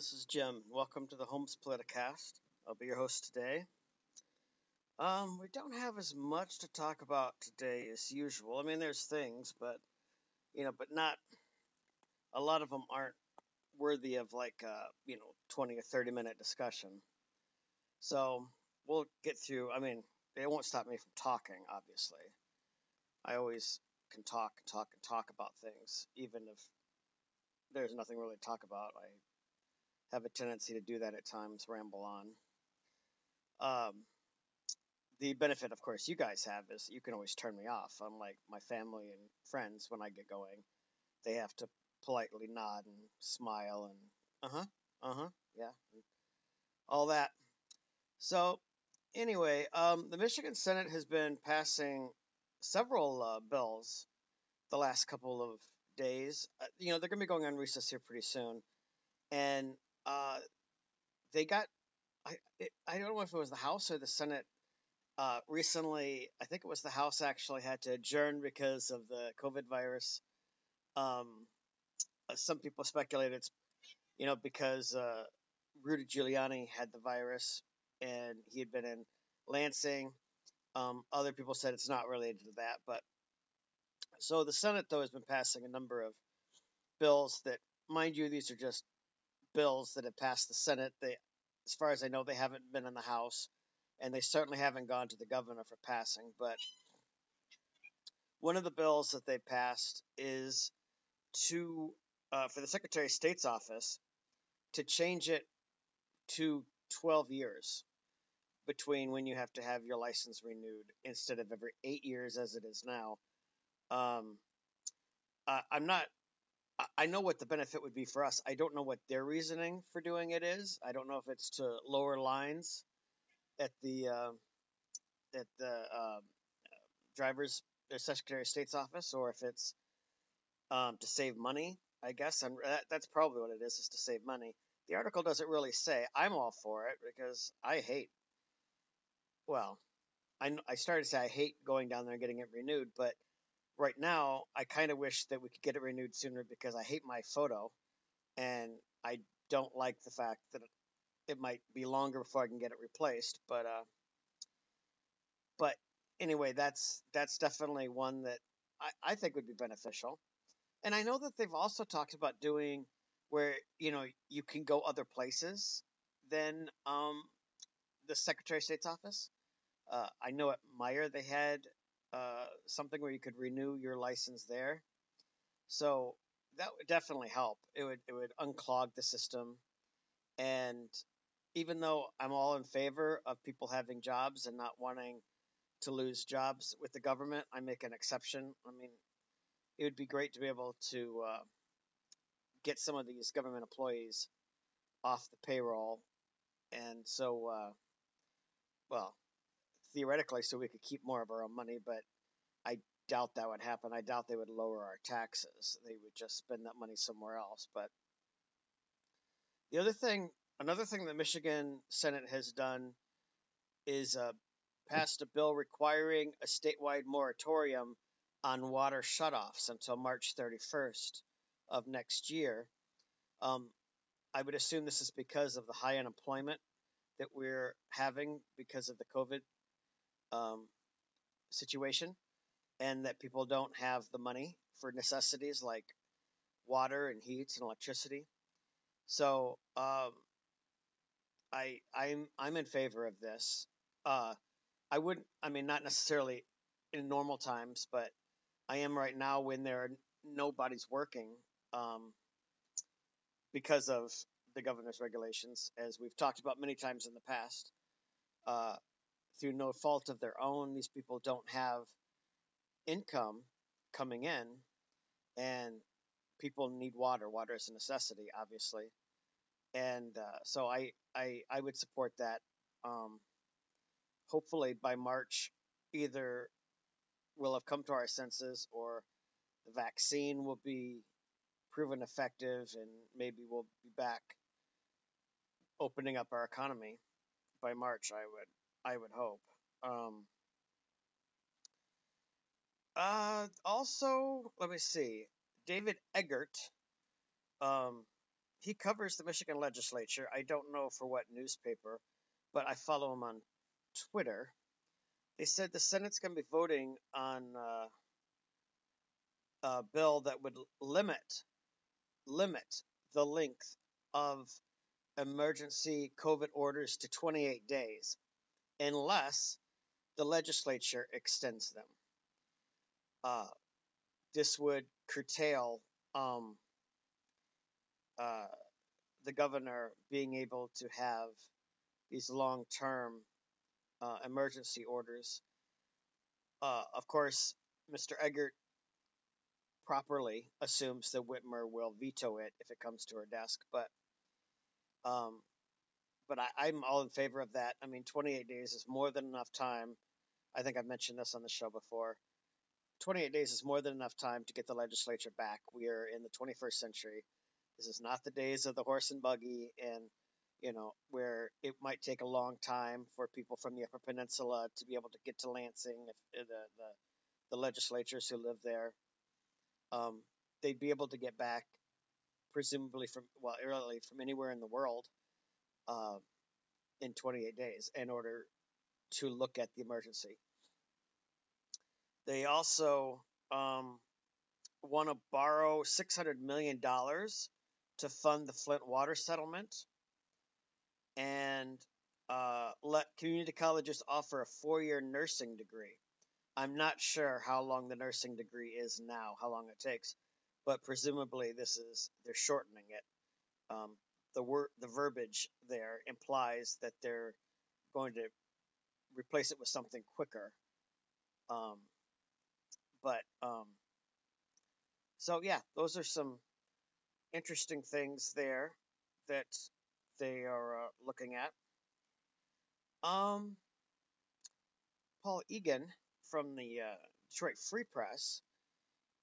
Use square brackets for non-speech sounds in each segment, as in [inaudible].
this is Jim. Welcome to the Holmes Politicast. I'll be your host today. Um, we don't have as much to talk about today as usual. I mean, there's things, but you know, but not a lot of them aren't worthy of like uh, you know, 20 or 30 minute discussion. So we'll get through. I mean, it won't stop me from talking. Obviously, I always can talk and talk and talk about things, even if there's nothing really to talk about. I have a tendency to do that at times, ramble on. Um, the benefit, of course, you guys have is you can always turn me off. Unlike my family and friends, when I get going, they have to politely nod and smile and uh huh, uh huh, yeah, all that. So, anyway, um, the Michigan Senate has been passing several uh, bills the last couple of days. Uh, you know, they're going to be going on recess here pretty soon, and uh, they got. I I don't know if it was the House or the Senate. Uh, recently, I think it was the House actually had to adjourn because of the COVID virus. Um, uh, some people speculate it's, you know, because uh, Rudy Giuliani had the virus and he had been in Lansing. Um, other people said it's not related to that, but so the Senate, though, has been passing a number of bills that, mind you, these are just bills that have passed the Senate. They, as far as I know, they haven't been in the House, and they certainly haven't gone to the governor for passing. But one of the bills that they passed is to uh, for the Secretary of State's office to change it to 12 years between when you have to have your license renewed instead of every eight years as it is now. Um, uh, I'm not. I know what the benefit would be for us. I don't know what their reasoning for doing it is. I don't know if it's to lower lines at the uh, at the uh, driver's their Secretary of State's office, or if it's um, to save money. I guess and that, that's probably what it is, is to save money. The article doesn't really say. I'm all for it because I hate. Well, I I started to say I hate going down there and getting it renewed, but right now, I kind of wish that we could get it renewed sooner because I hate my photo, and I don't like the fact that it might be longer before I can get it replaced. But uh, but anyway, that's that's definitely one that I, I think would be beneficial. And I know that they've also talked about doing where you know you can go other places than um, the Secretary of State's office. Uh, I know at Meijer they had uh, something where you could renew your license there. So that would definitely help. It would it would unclog the system, and even though I'm all in favor of people having jobs and not wanting to lose jobs with the government, I make an exception. I mean, it would be great to be able to uh, get some of these government employees off the payroll, and so, uh, well, theoretically so we could keep more of our own money, but I doubt that would happen. I doubt they would lower our taxes. They would just spend that money somewhere else. But the other thing, another thing that Michigan Senate has done is uh, passed a bill requiring a statewide moratorium on water shutoffs until March 31st of next year. Um, I would assume this is because of the high unemployment that we're having because of the COVID um, situation and that people don't have the money for necessities like water and heat and electricity. So um, I I'm I'm in favor of this. Uh, I wouldn't. I mean, not necessarily in normal times, but I am right now when there are nobody's working um, because of the governor's regulations, as we've talked about many times in the past. Uh, through no fault of their own, these people don't have income coming in, and people need water. Water is a necessity, obviously, and uh, so I, I I would support that. Um, hopefully by March, either we'll have come to our senses, or the vaccine will be proven effective, and maybe we'll be back opening up our economy by March. I would I would hope. Um, uh, also, let me see. David Eggert, um, he covers the Michigan legislature. I don't know for what newspaper, but I follow him on Twitter. They said the Senate's going to be voting on uh, a bill that would limit limit the length of emergency COVID orders to 28 days, unless the legislature extends them. Uh, this would curtail um, uh, the governor being able to have these long term uh, emergency orders. Uh, of course, Mr. Eggert properly assumes that Whitmer will veto it if it comes to her desk, but um, but I, I'm all in favor of that. I mean, 28 days is more than enough time. I think I've mentioned this on the show before. 28 days is more than enough time to get the legislature back. We are in the 21st century. This is not the days of the horse and buggy and you know where it might take a long time for people from the Upper Peninsula to be able to get to Lansing if uh, the the, the legislatures who live there um, they'd be able to get back presumably from well early from anywhere in the world uh, in 28 days in order to look at the emergency. They also um, want to borrow $600 million to fund the Flint water settlement and uh, let community colleges offer a four year nursing degree. I'm not sure how long the nursing degree is now, how long it takes, but presumably this is they're shortening it. Um, the word, the verbiage there implies that they're going to replace it with something quicker. Um, but um, so yeah, those are some interesting things there that they are uh, looking at. Um, Paul Egan from the uh, Detroit Free Press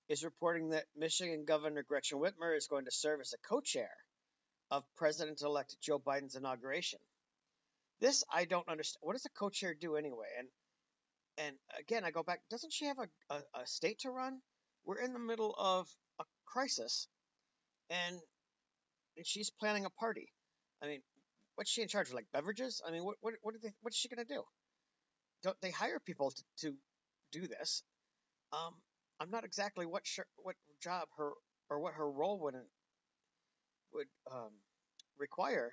is reporting that Michigan Governor Gretchen Whitmer is going to serve as a co-chair of President-elect Joe Biden's inauguration. This I don't understand. What does a co-chair do anyway? And and again, I go back. Doesn't she have a, a, a state to run? We're in the middle of a crisis, and and she's planning a party. I mean, what's she in charge of? Like beverages? I mean, what what what, they, what is she going to do? Don't they hire people to, to do this? Um, I'm not exactly what sh- what job her or what her role would would um, require.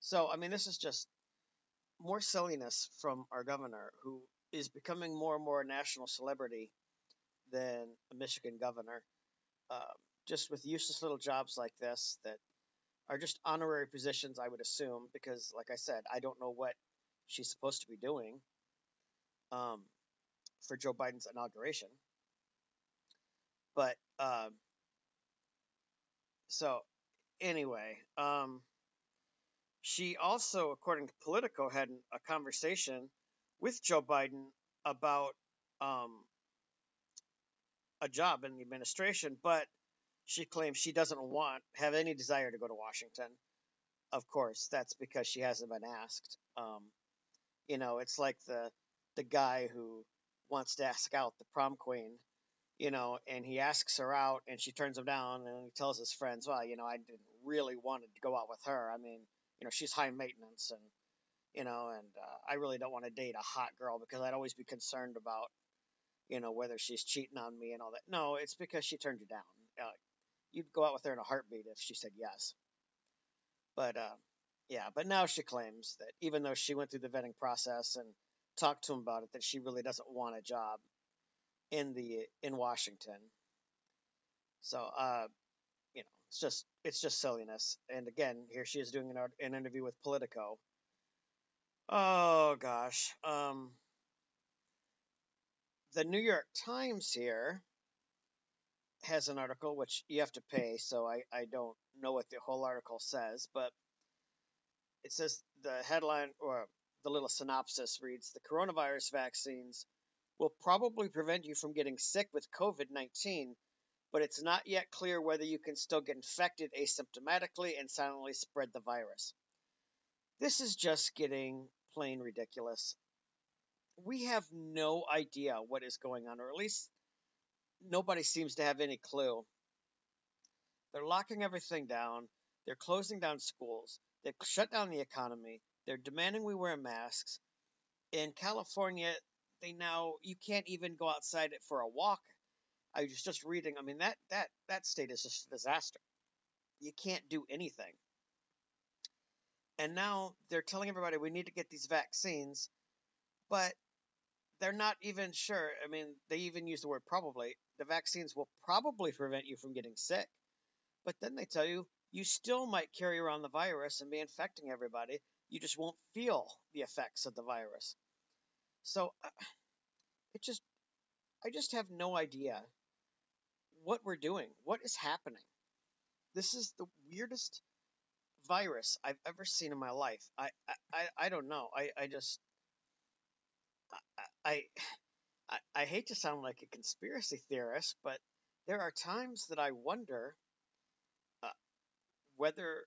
So I mean, this is just more silliness from our governor, who is becoming more and more a national celebrity than a Michigan governor. Um, just with useless little jobs like this that are just honorary positions, I would assume, because, like I said, I don't know what she's supposed to be doing um, for Joe Biden's inauguration. But um, so anyway, um, she also, according to Politico, had a conversation with Joe Biden about um, a job in the administration, but she claims she doesn't want have any desire to go to Washington. Of course, that's because she hasn't been asked. Um, you know, it's like the the guy who wants to ask out the prom queen, you know, and he asks her out and she turns him down and he tells his friends, well, you know, I didn't really wanted to go out with her. I mean, you know, she's high maintenance and you know, and uh, I really don't want to date a hot girl because I'd always be concerned about, you know, whether she's cheating on me and all that. No, it's because she turned you down. Uh, you'd go out with her in a heartbeat if she said yes. But uh, yeah, but now she claims that even though she went through the vetting process and talked to him about it, that she really doesn't want a job in the in Washington. So, uh, it's just it's just silliness. And again, here she is doing an, an interview with Politico. Oh gosh, um, the New York Times here has an article which you have to pay, so I, I don't know what the whole article says, but it says the headline or the little synopsis reads The coronavirus vaccines will probably prevent you from getting sick with COVID 19, but it's not yet clear whether you can still get infected asymptomatically and silently spread the virus. This is just getting plain ridiculous. We have no idea what is going on, or at least nobody seems to have any clue. They're locking everything down. They're closing down schools. They shut down the economy. They're demanding we wear masks. In California, they now you can't even go outside for a walk. I was just reading. I mean that that that state is just a disaster. You can't do anything. And now they're telling everybody we need to get these vaccines, but they're not even sure. I mean, they even use the word probably. The vaccines will probably prevent you from getting sick. But then they tell you you still might carry around the virus and be infecting everybody. You just won't feel the effects of the virus. So uh, it just, I just have no idea what we're doing. What is happening? This is the weirdest virus I've ever seen in my life. I, I, I don't know. I, I just, I, I, I hate to sound like a conspiracy theorist, but there are times that I wonder uh, whether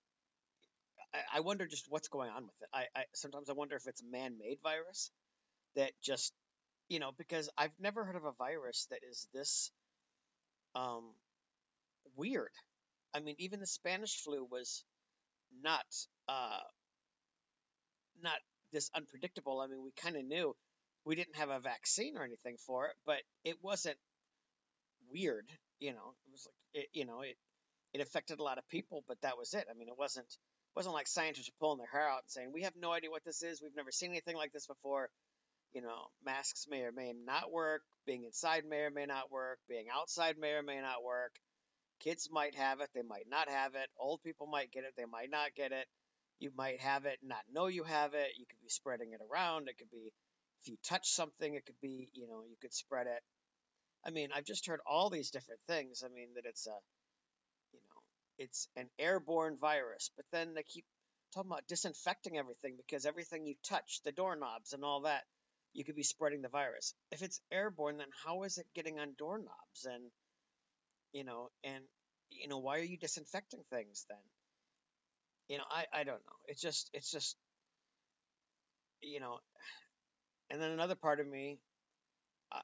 I, I, wonder just what's going on with it. I, I sometimes I wonder if it's a man-made virus that just you know because I've never heard of a virus that is this um, weird. I mean, even the Spanish flu was not uh, not this unpredictable. I mean, we kind of knew we didn't have a vaccine or anything for it, but it wasn't weird. You know, it was like it, you know it it affected a lot of people, but that was it. I mean, it wasn't wasn't like scientists were pulling their hair out and saying we have no idea what this is. We've never seen anything like this before. You know, masks may or may not work. Being inside may or may not work. Being outside may or may not work. Kids might have it. They might not have it. Old people might get it. They might not get it. You might have it, not know you have it. You could be spreading it around. It could be if you touch something, it could be, you know, you could spread it. I mean, I've just heard all these different things. I mean, that it's a, you know, it's an airborne virus, but then they keep talking about disinfecting everything because everything you touch, the doorknobs and all that, you could be spreading the virus. If it's airborne, then how is it getting on doorknobs and, you know, and, you know, why are you disinfecting things then? You know, I, I don't know. It's just, it's just, you know, and then another part of me,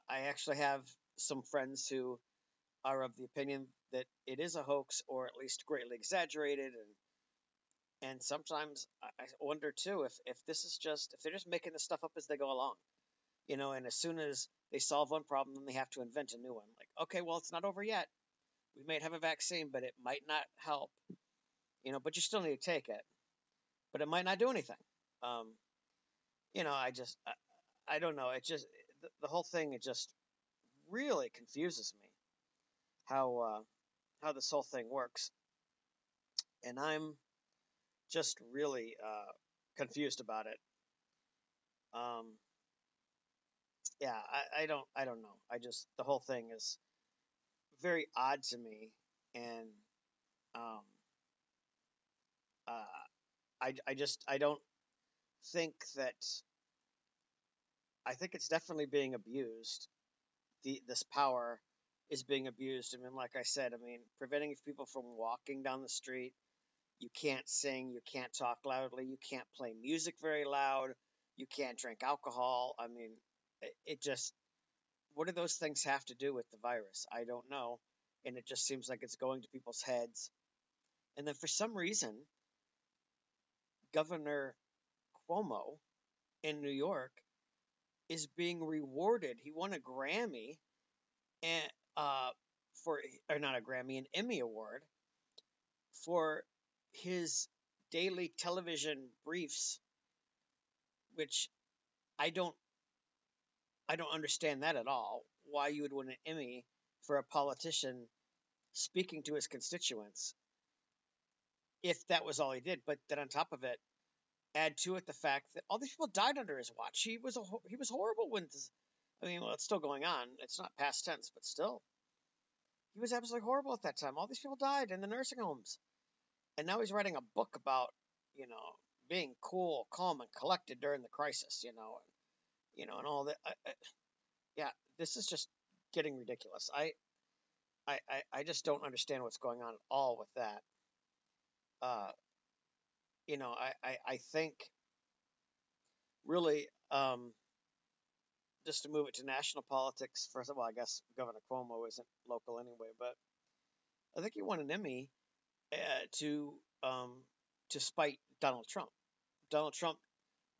I actually have some friends who are of the opinion that it is a hoax or at least greatly exaggerated and and sometimes I wonder too if if this is just if they're just making this stuff up as they go along, you know, and as soon as they solve one problem, then they have to invent a new one. Like, okay, well, it's not over yet. We might have a vaccine, but it might not help, you know. But you still need to take it, but it might not do anything. Um, you know, I just I don't know. It just the, the whole thing it just really confuses me how uh, how this whole thing works, and I'm just really uh, confused about it. Um, yeah, I, I don't I don't know. I just the whole thing is very odd to me, and um, uh, I I just I don't think that I think it's definitely being abused. The this power is being abused. I mean, like I said, I mean, preventing people from walking down the street. You can't sing. You can't talk loudly. You can't play music very loud. You can't drink alcohol. I mean, it, just. What do those things have to do with the virus? I don't know. And it just seems like it's going to people's heads. And then for some reason, Governor Cuomo in New York is being rewarded. He won a Grammy and uh, for or not a Grammy, an Emmy award for his daily television briefs, which I don't I don't understand that at all. Why you would win an Emmy for a politician speaking to his constituents if that was all he did. But then on top of it, add to it the fact that all these people died under his watch. He was a, he was horrible when this, I mean, well, it's still going on. It's not past tense, but still, he was absolutely horrible at that time. All these people died in the nursing homes, and now he's writing a book about you know being cool, calm, and collected during the crisis. You know, you know, and all that. I, I, yeah, this is just getting ridiculous. I, I, I just don't understand what's going on at all with that. Uh, you know, I, I, I think really um, just to move it to national politics, first of all, I guess Governor Cuomo isn't local anyway, but I think he won an Emmy uh, to um, to spite Donald Trump. Donald Trump,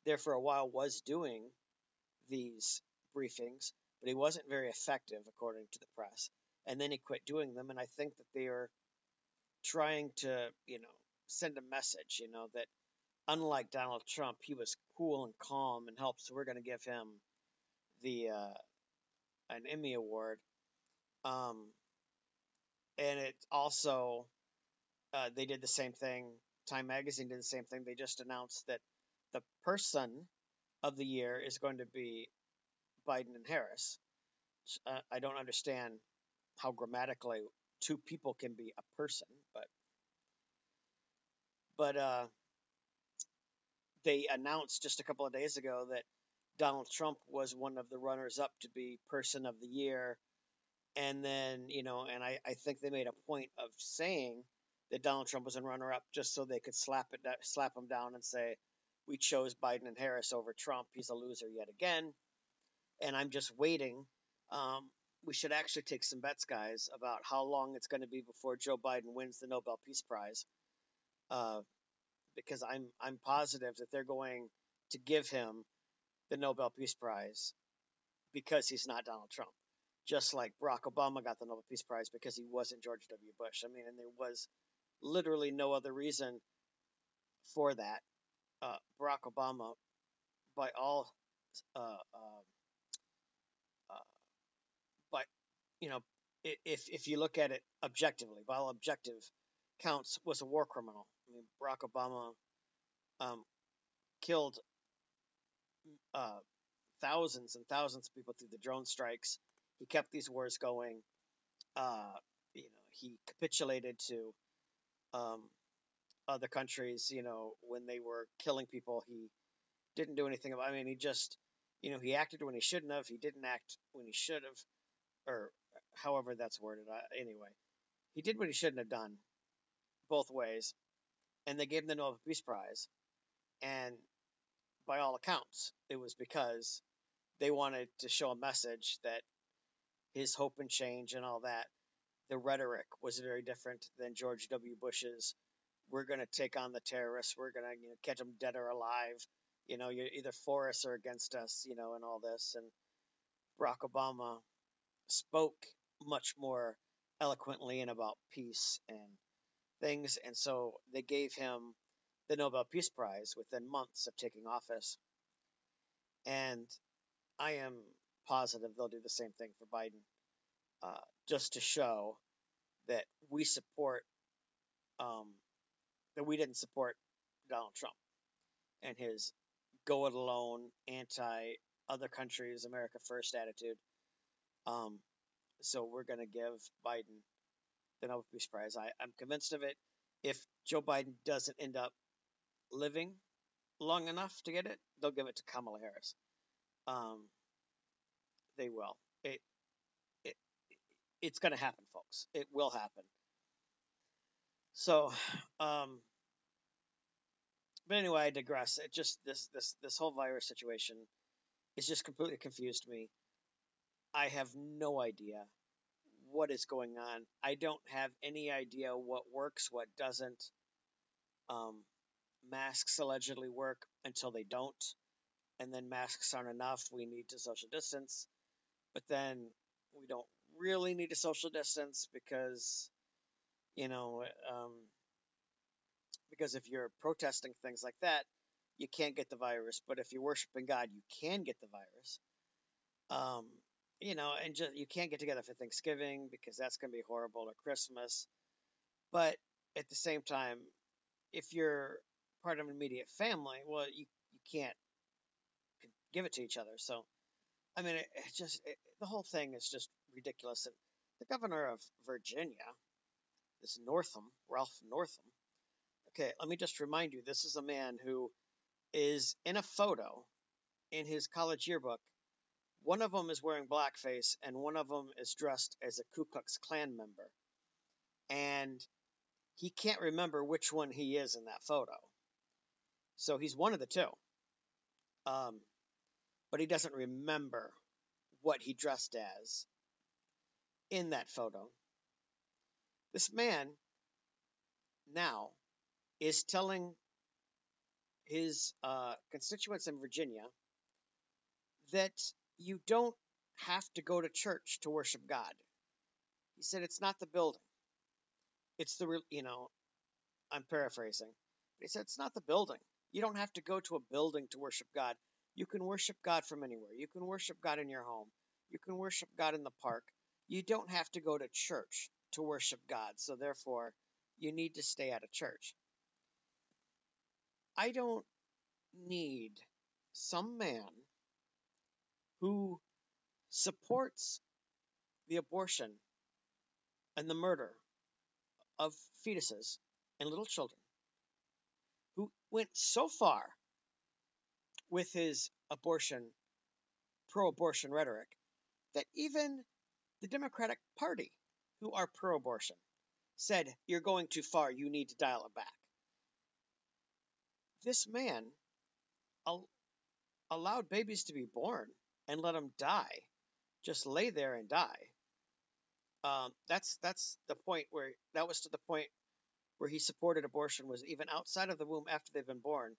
there for a while, was doing these briefings, but he wasn't very effective, according to the press. And then he quit doing them, and I think that they are trying to, you know, send a message, you know, that unlike Donald Trump, he was cool and calm and helped. So we're going to give him the uh, an Emmy award. Um, and it also uh, they did the same thing. Time Magazine did the same thing. They just announced that the person of the year is going to be Biden and Harris. Uh, I don't understand how grammatically two people can be a person, but but uh, they announced just a couple of days ago that Donald Trump was one of the runners up to be person of the year. And then, you know, and I, I think they made a point of saying that Donald Trump was a runner up just so they could slap it slap him down and say, we chose Biden and Harris over Trump. He's a loser yet again. And I'm just waiting. Um, we should actually take some bets, guys, about how long it's going to be before Joe Biden wins the Nobel Peace Prize. Uh, because I'm I'm positive that they're going to give him the Nobel Peace Prize because he's not Donald Trump. Just like Barack Obama got the Nobel Peace Prize because he wasn't George W. Bush. I mean, and there was literally no other reason for that. Uh, Barack Obama, by all, uh, uh, uh you know, if if you look at it objectively, by all objective counts, was a war criminal. I mean, Barack Obama um, killed uh, thousands and thousands of people through the drone strikes. He kept these wars going. Uh, you know, he capitulated to um, other countries. You know, when they were killing people, he didn't do anything about. I mean, he just, you know, he acted when he shouldn't have. He didn't act when he should have, or however that's worded. Anyway, he did what he shouldn't have done, both ways, and they gave him the Nobel Peace Prize. And by all accounts, it was because they wanted to show a message that his hope and change and all that, the rhetoric was very different than George W. Bush's. We're going to take on the terrorists. We're going to you know, catch them dead or alive. You know, you're either for us or against us, you know, and all this. And Barack Obama spoke much more eloquently and about peace and things. And so they gave him the Nobel Peace Prize within months of taking office. And I am positive they'll do the same thing for Biden, uh, just to show that we support, um, that we didn't support Donald Trump and his go it alone, anti other countries, America first attitude. Um, so we're going to give Biden the Nobel Peace Prize. I, I'm convinced of it. If Joe Biden doesn't end up living long enough to get it, they'll give it to Kamala Harris. Um, they will. It it it's going to happen, folks. It will happen. So, um, but anyway, I digress. It just this this this whole virus situation is just completely confused me. I have no idea what is going on. I don't have any idea what works, what doesn't. Um, masks allegedly work until they don't, and then masks aren't enough. We need to social distance, but then we don't really need to social distance because, you know, um, because if you're protesting things like that, you can't get the virus. But if you're worshiping God, you can get the virus. Um, you know, and just you can't get together for Thanksgiving because that's going to be horrible or Christmas. But at the same time, if you're part of an immediate family, well, you you can't give it to each other. So, I mean, it, it just it, the whole thing is just ridiculous. And the governor of Virginia, this Northam, Ralph Northam. Okay, let me just remind you, this is a man who is in a photo in his college yearbook. One of them is wearing blackface, and one of them is dressed as a Ku Klux Klan member. And he can't remember which one he is in that photo. So he's one of the two. Um, but he doesn't remember what he dressed as in that photo. This man now is telling his uh, constituents in Virginia that you don't have to go to church to worship God. He said it's not the building. It's the, you know, I'm paraphrasing. But he said it's not the building. You don't have to go to a building to worship God. You can worship God from anywhere. You can worship God in your home. You can worship God in the park. You don't have to go to church to worship God. So therefore, you need to stay out of church. I don't need some man who supports the abortion and the murder of fetuses and little children, who went so far with his abortion, pro abortion rhetoric that even the Democratic Party, who are pro abortion, said, You're going too far, you need to dial it back. This man al- allowed babies to be born and let them die, just lay there and die. Um, that's that's the point where that was to the point where he supported abortion was even outside of the womb after they've been born.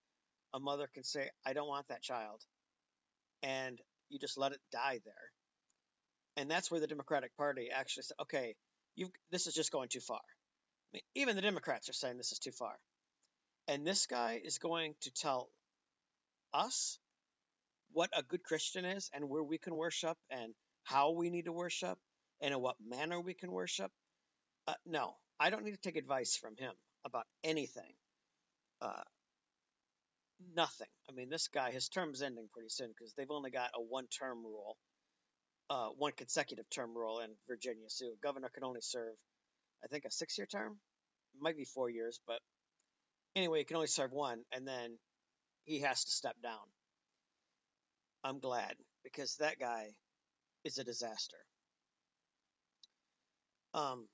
A mother can say, "I don't want that child," and you just let it die there. And that's where the Democratic Party actually said, "Okay, you this is just going too far." I mean, even the Democrats are saying this is too far. And this guy is going to tell us what a good Christian is and where we can worship and how we need to worship and in what manner we can worship. Uh, no, I don't need to take advice from him about anything. Uh, nothing. I mean, this guy, his term's ending pretty soon because they've only got a one term rule, uh, one consecutive term rule in Virginia. So a governor can only serve, I think, a six year term. It might be four years, but anyway, he can only serve one, and then he has to step down. I'm glad because that guy is a disaster. Um,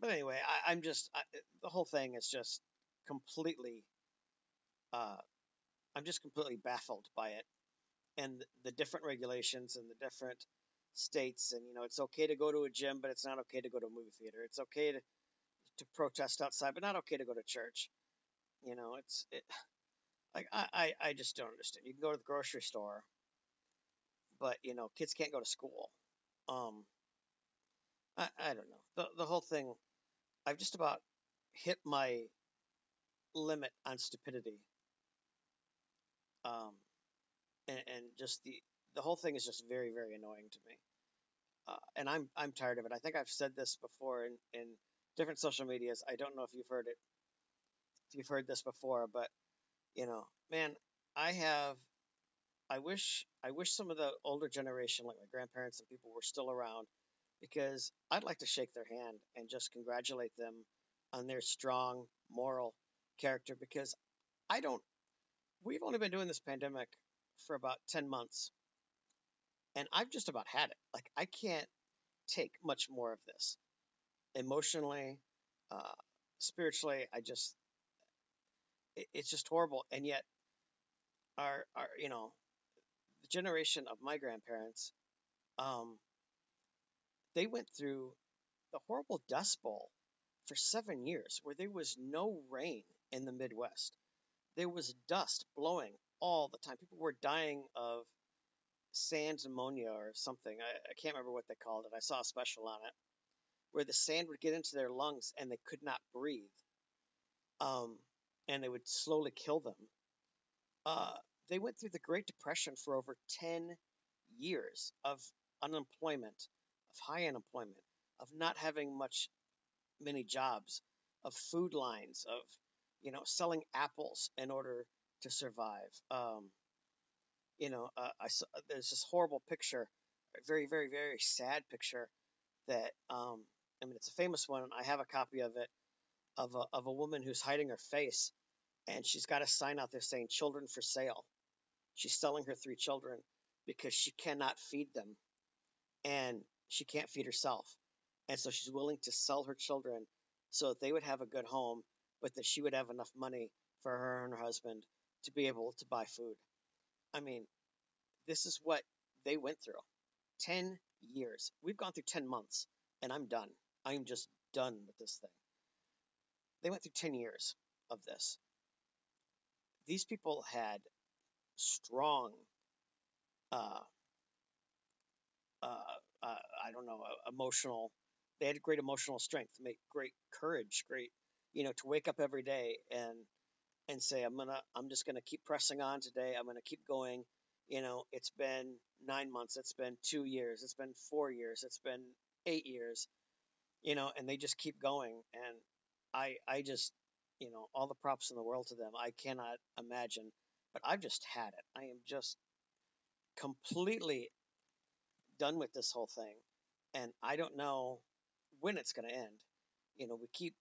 but anyway, I, am just I, the whole thing is just completely. Uh, I'm just completely baffled by it, and the different regulations and the different states, and you know, it's okay to go to a gym, but it's not okay to go to a movie theater. It's okay to to protest outside, but not okay to go to church. You know, it's it, like I, I I just don't understand. You can go to the grocery store, but you know, kids can't go to school. Um, I I don't know the the whole thing. I've just about hit my limit on stupidity. Um, and, and just the the whole thing is just very very annoying to me. Uh, and I'm I'm tired of it. I think I've said this before in, in different social medias. I don't know if you've heard it if you've heard this before, but you know, man, I have I wish I wish some of the older generation, like my grandparents and people, were still around because I'd like to shake their hand and just congratulate them on their strong moral character because I don't we've only been doing this pandemic for about 10 months and I've just about had it. Like I can't take much more of this. Emotionally, uh, spiritually, I just it, it's just horrible. And yet, our our you know, the generation of my grandparents, um, they went through the horrible Dust Bowl for seven years, where there was no rain in the Midwest. There was dust blowing all the time. People were dying of sand pneumonia or something. I, I can't remember what they called it. I saw a special on it where the sand would get into their lungs and they could not breathe. Um, and it would slowly kill them. Uh, they went through the Great Depression for over 10 years of unemployment, of high unemployment, of not having much, many jobs, of food lines, of, you know, selling apples in order to survive. Um, you know, uh, I saw, there's this horrible picture, a very, very, very sad picture that, um, I mean, it's a famous one. I have a copy of it of a, of a woman who's hiding her face and she's got a sign out there saying children for sale. She's selling her three children because she cannot feed them and she can't feed herself. And so she's willing to sell her children so that they would have a good home, but that she would have enough money for her and her husband to be able to buy food. I mean, this is what they went through 10 years. We've gone through 10 months, and I'm done. I'm just done with this thing. They went through 10 years of this. These people had strong, uh, uh, uh, I don't know, uh, emotional. They had great emotional strength, great courage, great, you know, to wake up every day and and say, I'm gonna, I'm just gonna keep pressing on today. I'm gonna keep going. You know, it's been nine months, it's been two years, it's been four years, it's been eight years. You know, and they just keep going. And I, I just, you know, all the props in the world to them. I cannot imagine, but I've just had it. I am just completely done with this whole thing, and I don't know when it's going to end. You know, we keep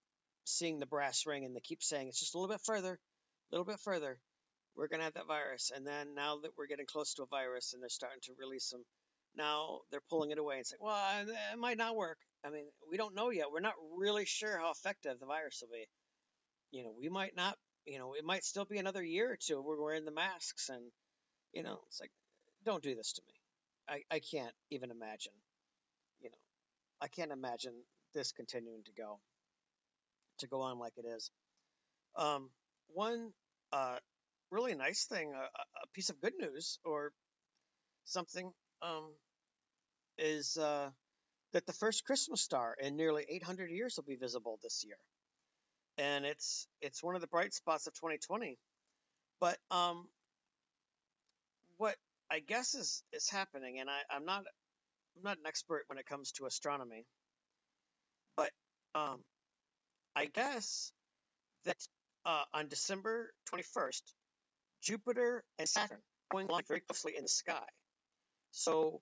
seeing the brass ring, and they keep saying it's just a little bit further, little bit further. We're going to have that virus, and then now that we're getting close to a virus, and they're starting to release them, now they're pulling it away and saying, well, it might not work. I mean, we don't know yet. We're not really sure how effective the virus will be. You know, we might not. You know, it might still be another year or two. We're wearing the masks, and you know, it's like, don't do this to me. I, I can't even imagine. You know, I can't imagine this continuing to go, to go on like it is. Um, one uh, really nice thing, a, a piece of good news or something, um, is uh, that the first Christmas star in nearly 800 years will be visible this year, and it's it's one of the bright spots of 2020. But um, what I guess is is happening, and I, I'm not I'm not an expert when it comes to astronomy, but um, I guess that uh, on December 21st, Jupiter and Saturn going along very closely in the sky. So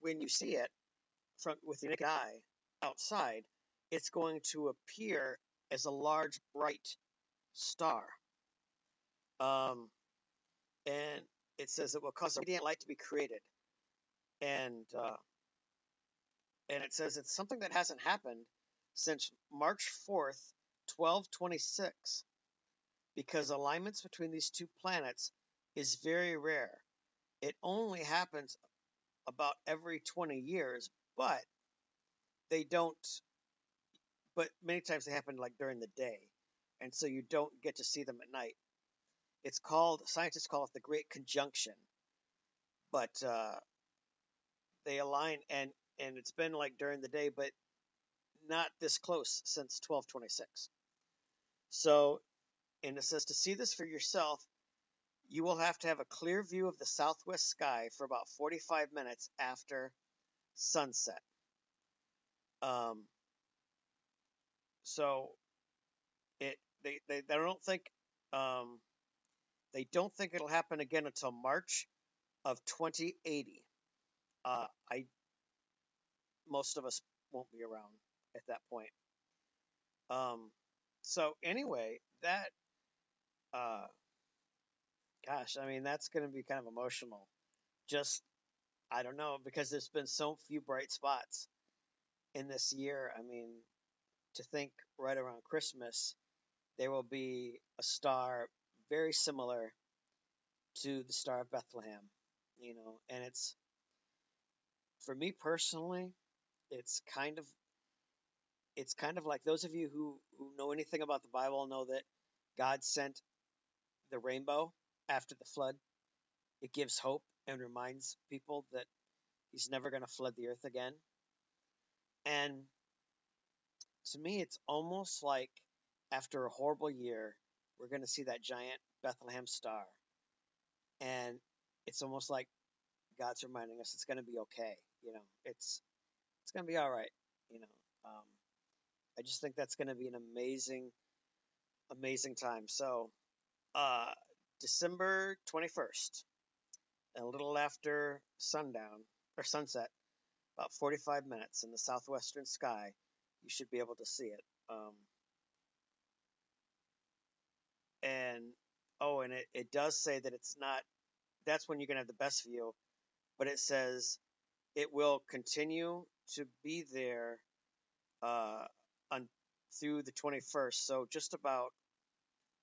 when you see it from with the naked eye outside, it's going to appear as a large bright star. Um, and it says it will cause a radiant light to be created. And uh, and it says it's something that hasn't happened since March 4th, 1226, because alignments between these two planets is very rare. It only happens about every 20 years, but they don't, but many times they happen like during the day. And so you don't get to see them at night. It's called scientists call it the Great Conjunction, but uh, they align and and it's been like during the day, but not this close since 1226. So, and it says to see this for yourself, you will have to have a clear view of the southwest sky for about 45 minutes after sunset. Um, so it they, they, they don't think um, they don't think it'll happen again until March of 2080. Uh, I most of us won't be around at that point. Um, so anyway, that uh, gosh, I mean that's going to be kind of emotional. Just I don't know because there's been so few bright spots in this year. I mean, to think right around Christmas there will be a star very similar to the Star of Bethlehem, you know, and it's for me personally, it's kind of it's kind of like those of you who, who know anything about the Bible know that God sent the rainbow after the flood. It gives hope and reminds people that he's never going to flood the earth again. And to me, it's almost like after a horrible year, we're going to see that giant Bethlehem star. And it's almost like God's reminding us it's going to be okay. You know, it's it's going to be all right. You know, um, I just think that's going to be an amazing, amazing time. So, uh, December 21st, a little after sundown or sunset, about 45 minutes in the southwestern sky, you should be able to see it. Um, and oh, and it, it does say that it's not, that's when you're going to have the best view, but it says it will continue to be there uh, on, through the 21st. So just about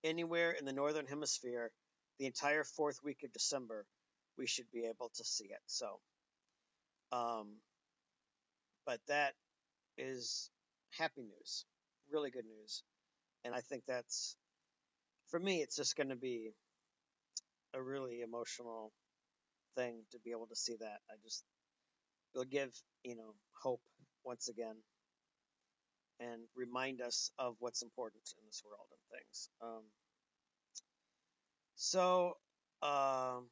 anywhere in the northern hemisphere, the entire fourth week of December, we should be able to see it. So, um, but that is happy news, really good news, and I think that's for me, it's just going to be a really emotional thing to be able to see that. I just it'll give you know hope once again and remind us of what's important in this world and things. Um, so um,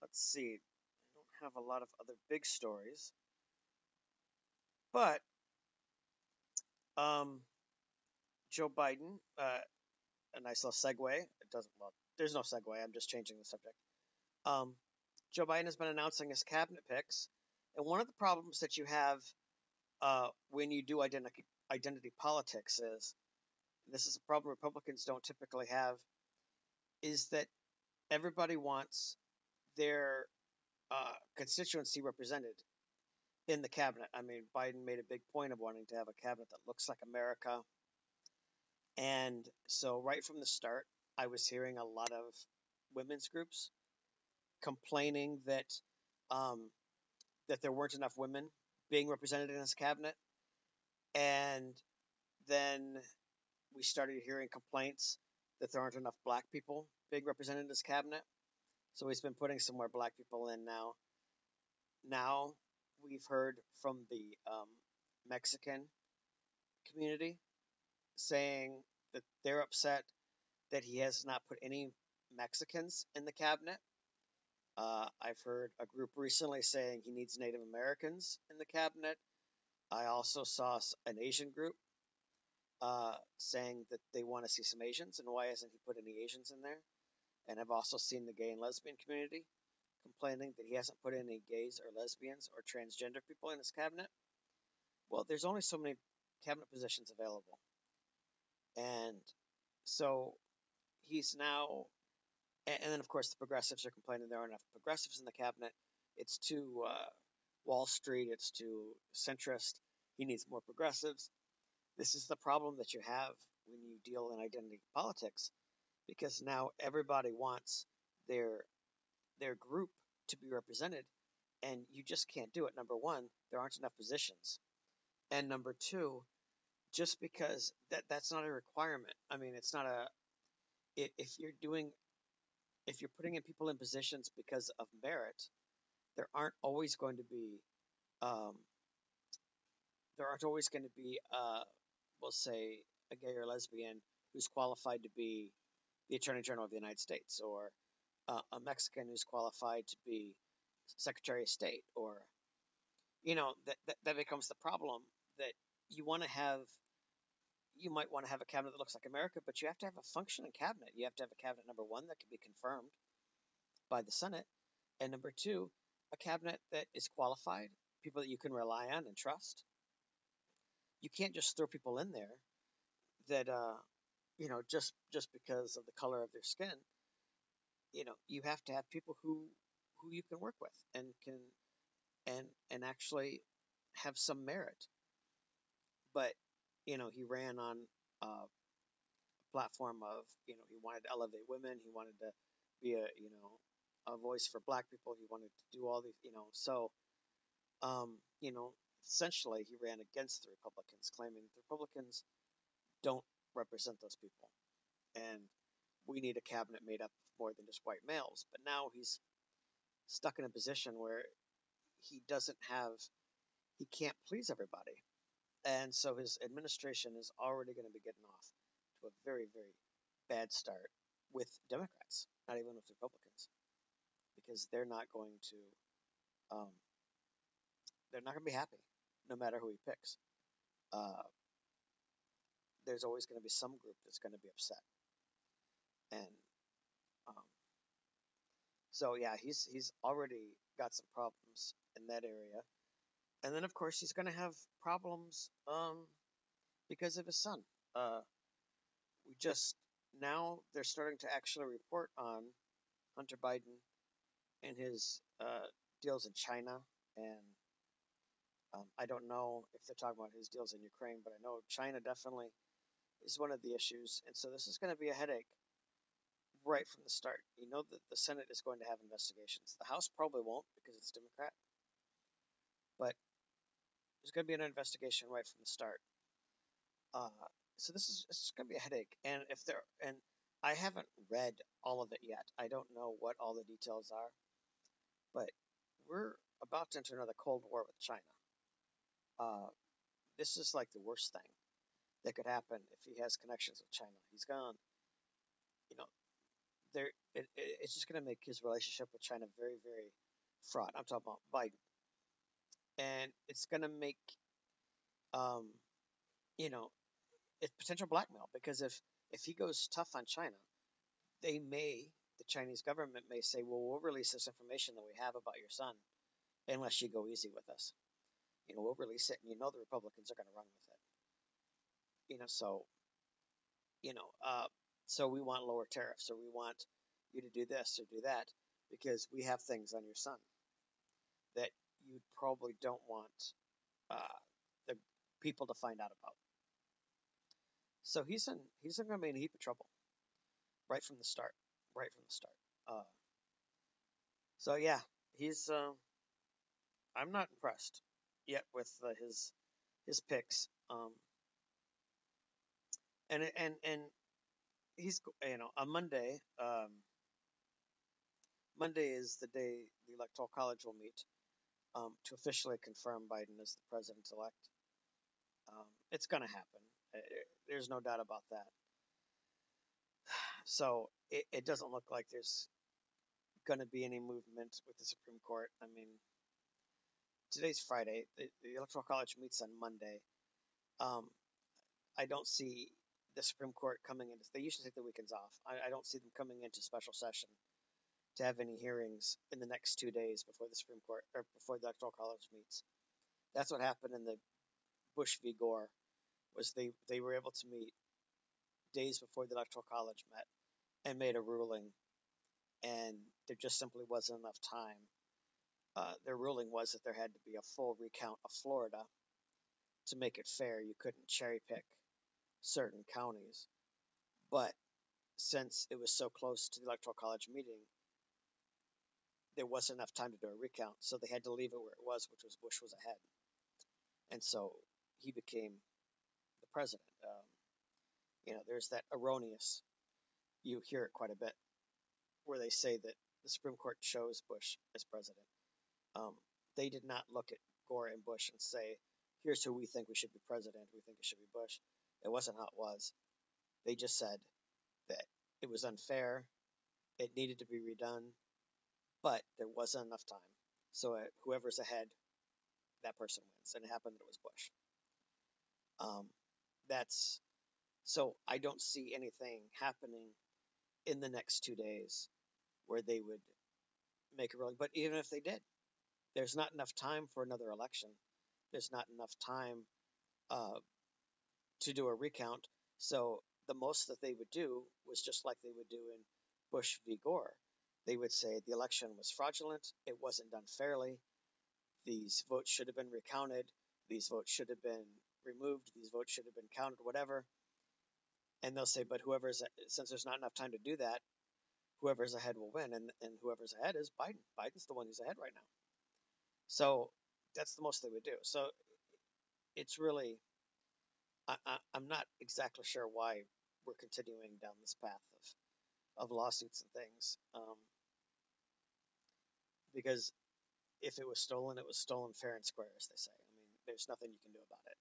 let's see. I don't have a lot of other big stories, but um, Joe Biden, uh, a nice little segue. It doesn't well, there's no segue. I'm just changing the subject. Um, Joe Biden has been announcing his cabinet picks, and one of the problems that you have uh, when you do identity identity politics is this is a problem Republicans don't typically have is that everybody wants their uh, constituency represented in the cabinet. I mean, Biden made a big point of wanting to have a cabinet that looks like America. And so, right from the start, I was hearing a lot of women's groups complaining that um, that there weren't enough women being represented in his cabinet, and then we started hearing complaints that there aren't enough black people being represented in his cabinet. So he's been putting some more black people in now. Now we've heard from the um, Mexican community saying that they're upset that he has not put any Mexicans in the cabinet. Uh, I've heard a group recently saying he needs Native Americans in the cabinet. I also saw an Asian group uh, saying that they want to see some Asians, and why hasn't he put any Asians in there? And I've also seen the gay and lesbian community complaining that he hasn't put any gays or lesbians or transgender people in his cabinet. Well, there's only so many cabinet positions available. And so he's now, and then of course the progressives are complaining there aren't enough progressives in the cabinet. It's too uh, Wall Street, it's too centrist. He needs more progressives. This is the problem that you have when you deal in identity politics, because now everybody wants their their group to be represented, and you just can't do it. Number one, there aren't enough positions, and number two, just because that that's not a requirement. I mean, it's not a if you're doing if you're putting in people in positions because of merit, there aren't always going to be um, there aren't always going to be uh, we'll say a gay or lesbian who's qualified to be the Attorney General of the United States, or uh, a Mexican who's qualified to be Secretary of State, or you know that that, that becomes the problem that you want to have. You might want to have a cabinet that looks like America, but you have to have a functioning cabinet. You have to have a cabinet number one that can be confirmed by the Senate, and number two, a cabinet that is qualified, people that you can rely on and trust, you can't just throw people in there that uh, you know just just because of the color of their skin. You know, you have to have people who who you can work with and can and and actually have some merit. But you know, he ran on a platform of you know he wanted to elevate women, he wanted to be a you know a voice for black people, he wanted to do all these you know so um, you know essentially he ran against the Republicans, claiming the Republicans don't represent those people. And we need a cabinet made up of more than just white males. But now he's stuck in a position where he doesn't have, he can't please everybody. And so his administration is already going to be getting off to a very, very bad start with Democrats, not even with Republicans, because they're not going to, um, they're not going to be happy no matter who he picks. Uh, there's always going to be some group that's going to be upset, and um, so yeah, he's he's already got some problems in that area, and then of course he's going to have problems um, because of his son. Uh, we just now they're starting to actually report on Hunter Biden and his uh, deals in China and um, I don't know if they're talking about his deals in Ukraine, but I know China definitely is one of the issues. And so this is going to be a headache right from the start. You know that the Senate is going to have investigations. The House probably won't because it's Democrat. But there's going to be an investigation right from the start. Uh, so this is, it's going to be a headache. And if there and I haven't read all of it yet. I don't know what all the details are, but we're about to enter another Cold War with China. Uh, this is like the worst thing that could happen if he has connections with China. He's gone, you know, there. It, it, it's just going to make his relationship with China very, very fraught. I'm talking about Biden, and it's going to make, um, you know, it's potential blackmail because if if he goes tough on China, they may the Chinese government may say, well, we'll release this information that we have about your son, unless you go easy with us. You know, we'll release it, and you know the Republicans are going to run with it. You know, so, you know, uh, so we want lower tariffs, or we want you to do this or do that because we have things on your son that you probably don't want uh, the people to find out about. So he's in he's going to be in a heap of trouble right from the start, right from the start. Uh, so yeah, he's. Uh, I'm not impressed yet with uh, his his picks. Um, and and and he's you know on Monday. Um, Monday is the day the electoral college will meet um, to officially confirm Biden as the president elect. Um, it's going to happen. There's no doubt about that. So it, it doesn't look like there's going to be any movement with the Supreme Court. I mean, today's Friday. The, the Electoral College meets on Monday. Um, I don't see the Supreme Court coming into. They usually take the weekends off. I, I don't see them coming into special session to have any hearings in the next two days before the Supreme Court or before the Electoral College meets. That's what happened in the Bush v. Gore was they, they were able to meet days before the Electoral College met and made a ruling, and there just simply wasn't enough time. Uh, their ruling was that there had to be a full recount of Florida to make it fair. You couldn't cherry pick certain counties. But since it was so close to the Electoral College meeting, there wasn't enough time to do a recount, so they had to leave it where it was, which was Bush was ahead. And so he became the president. Um, you know, there's that erroneous, you hear it quite a bit, where they say that the Supreme Court chose Bush as president. Um, they did not look at Gore and Bush and say, here's who we think we should be president, we think it should be Bush. It wasn't how it was. They just said that it was unfair, it needed to be redone, but there wasn't enough time. So uh, whoever's ahead, that person wins. And it happened that it was Bush. Um, that's so I don't see anything happening in the next two days where they would make a ruling. But even if they did, there's not enough time for another election. There's not enough time uh, to do a recount. So the most that they would do was just like they would do in Bush v. Gore. They would say the election was fraudulent, it wasn't done fairly, these votes should have been recounted, these votes should have been removed, these votes should have been counted, whatever. And they'll say, but whoever's since there's not enough time to do that, whoever's ahead will win, and and whoever's ahead is Biden. Biden's the one who's ahead right now. So that's the most they would do. So it's really, I, I'm not exactly sure why we're continuing down this path of of lawsuits and things. Um, because if it was stolen, it was stolen fair and square, as they say. I mean, there's nothing you can do about it.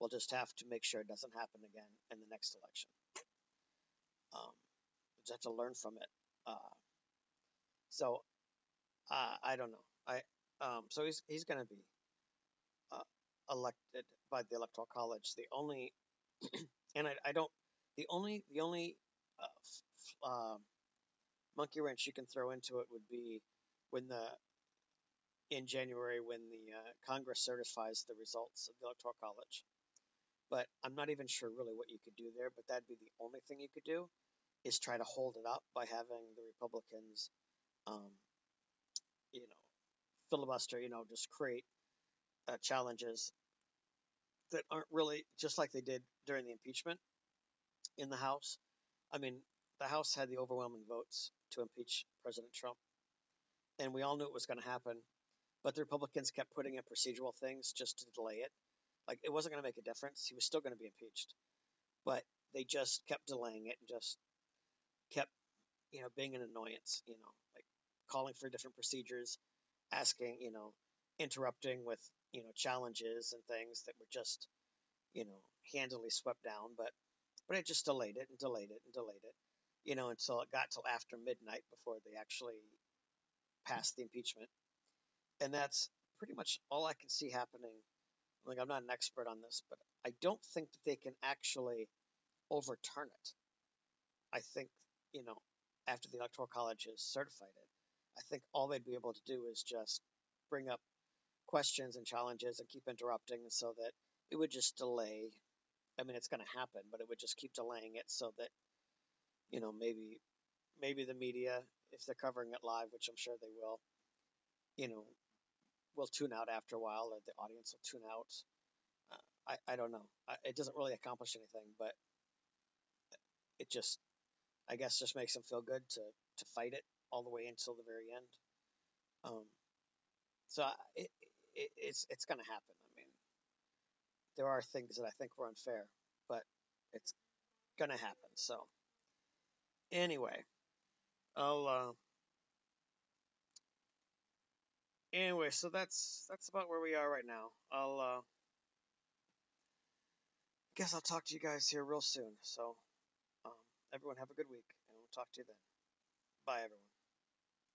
We'll just have to make sure it doesn't happen again in the next election. Um, we just have to learn from it. Uh, so uh, I don't know. I um, so he's he's going to be uh, elected by the electoral college. The only [clears throat] and I, I don't the only the only uh, f- um, monkey wrench you can throw into it would be when the in January when the uh, Congress certifies the results of the electoral college. But I'm not even sure really what you could do there, but that'd be the only thing you could do is try to hold it up by having the Republicans, um, you know, filibuster, you know, just create uh, challenges that aren't really just like they did during the impeachment in the House. I mean, the House had the overwhelming votes to impeach President Trump, and we all knew it was going to happen, but the Republicans kept putting in procedural things just to delay it. Like it wasn't going to make a difference. He was still going to be impeached, but they just kept delaying it and just kept, you know, being an annoyance. You know, like calling for different procedures, asking, you know, interrupting with, you know, challenges and things that were just, you know, handily swept down. But but it just delayed it and delayed it and delayed it, you know, until it got till after midnight before they actually passed the impeachment. And that's pretty much all I can see happening. Like I'm not an expert on this, but I don't think that they can actually overturn it. I think, you know, after the Electoral College has certified it, I think all they'd be able to do is just bring up questions and challenges and keep interrupting so that it would just delay. I mean, it's going to happen, but it would just keep delaying it so that, you know, maybe, maybe the media, if they're covering it live, which I'm sure they will, you know, will tune out after a while, or the audience will tune out. Uh, I I don't know. I, it doesn't really accomplish anything, but it just, I guess, just makes them feel good to to fight it all the way until the very end. Um, so it, it it's it's going to happen. I mean, there are things that I think were unfair, but it's going to happen. So anyway, I'll. Uh, anyway, so that's that's about where we are right now. I'll uh, guess I'll talk to you guys here real soon. So um, everyone have a good week, and we'll talk to you then. Bye, everyone.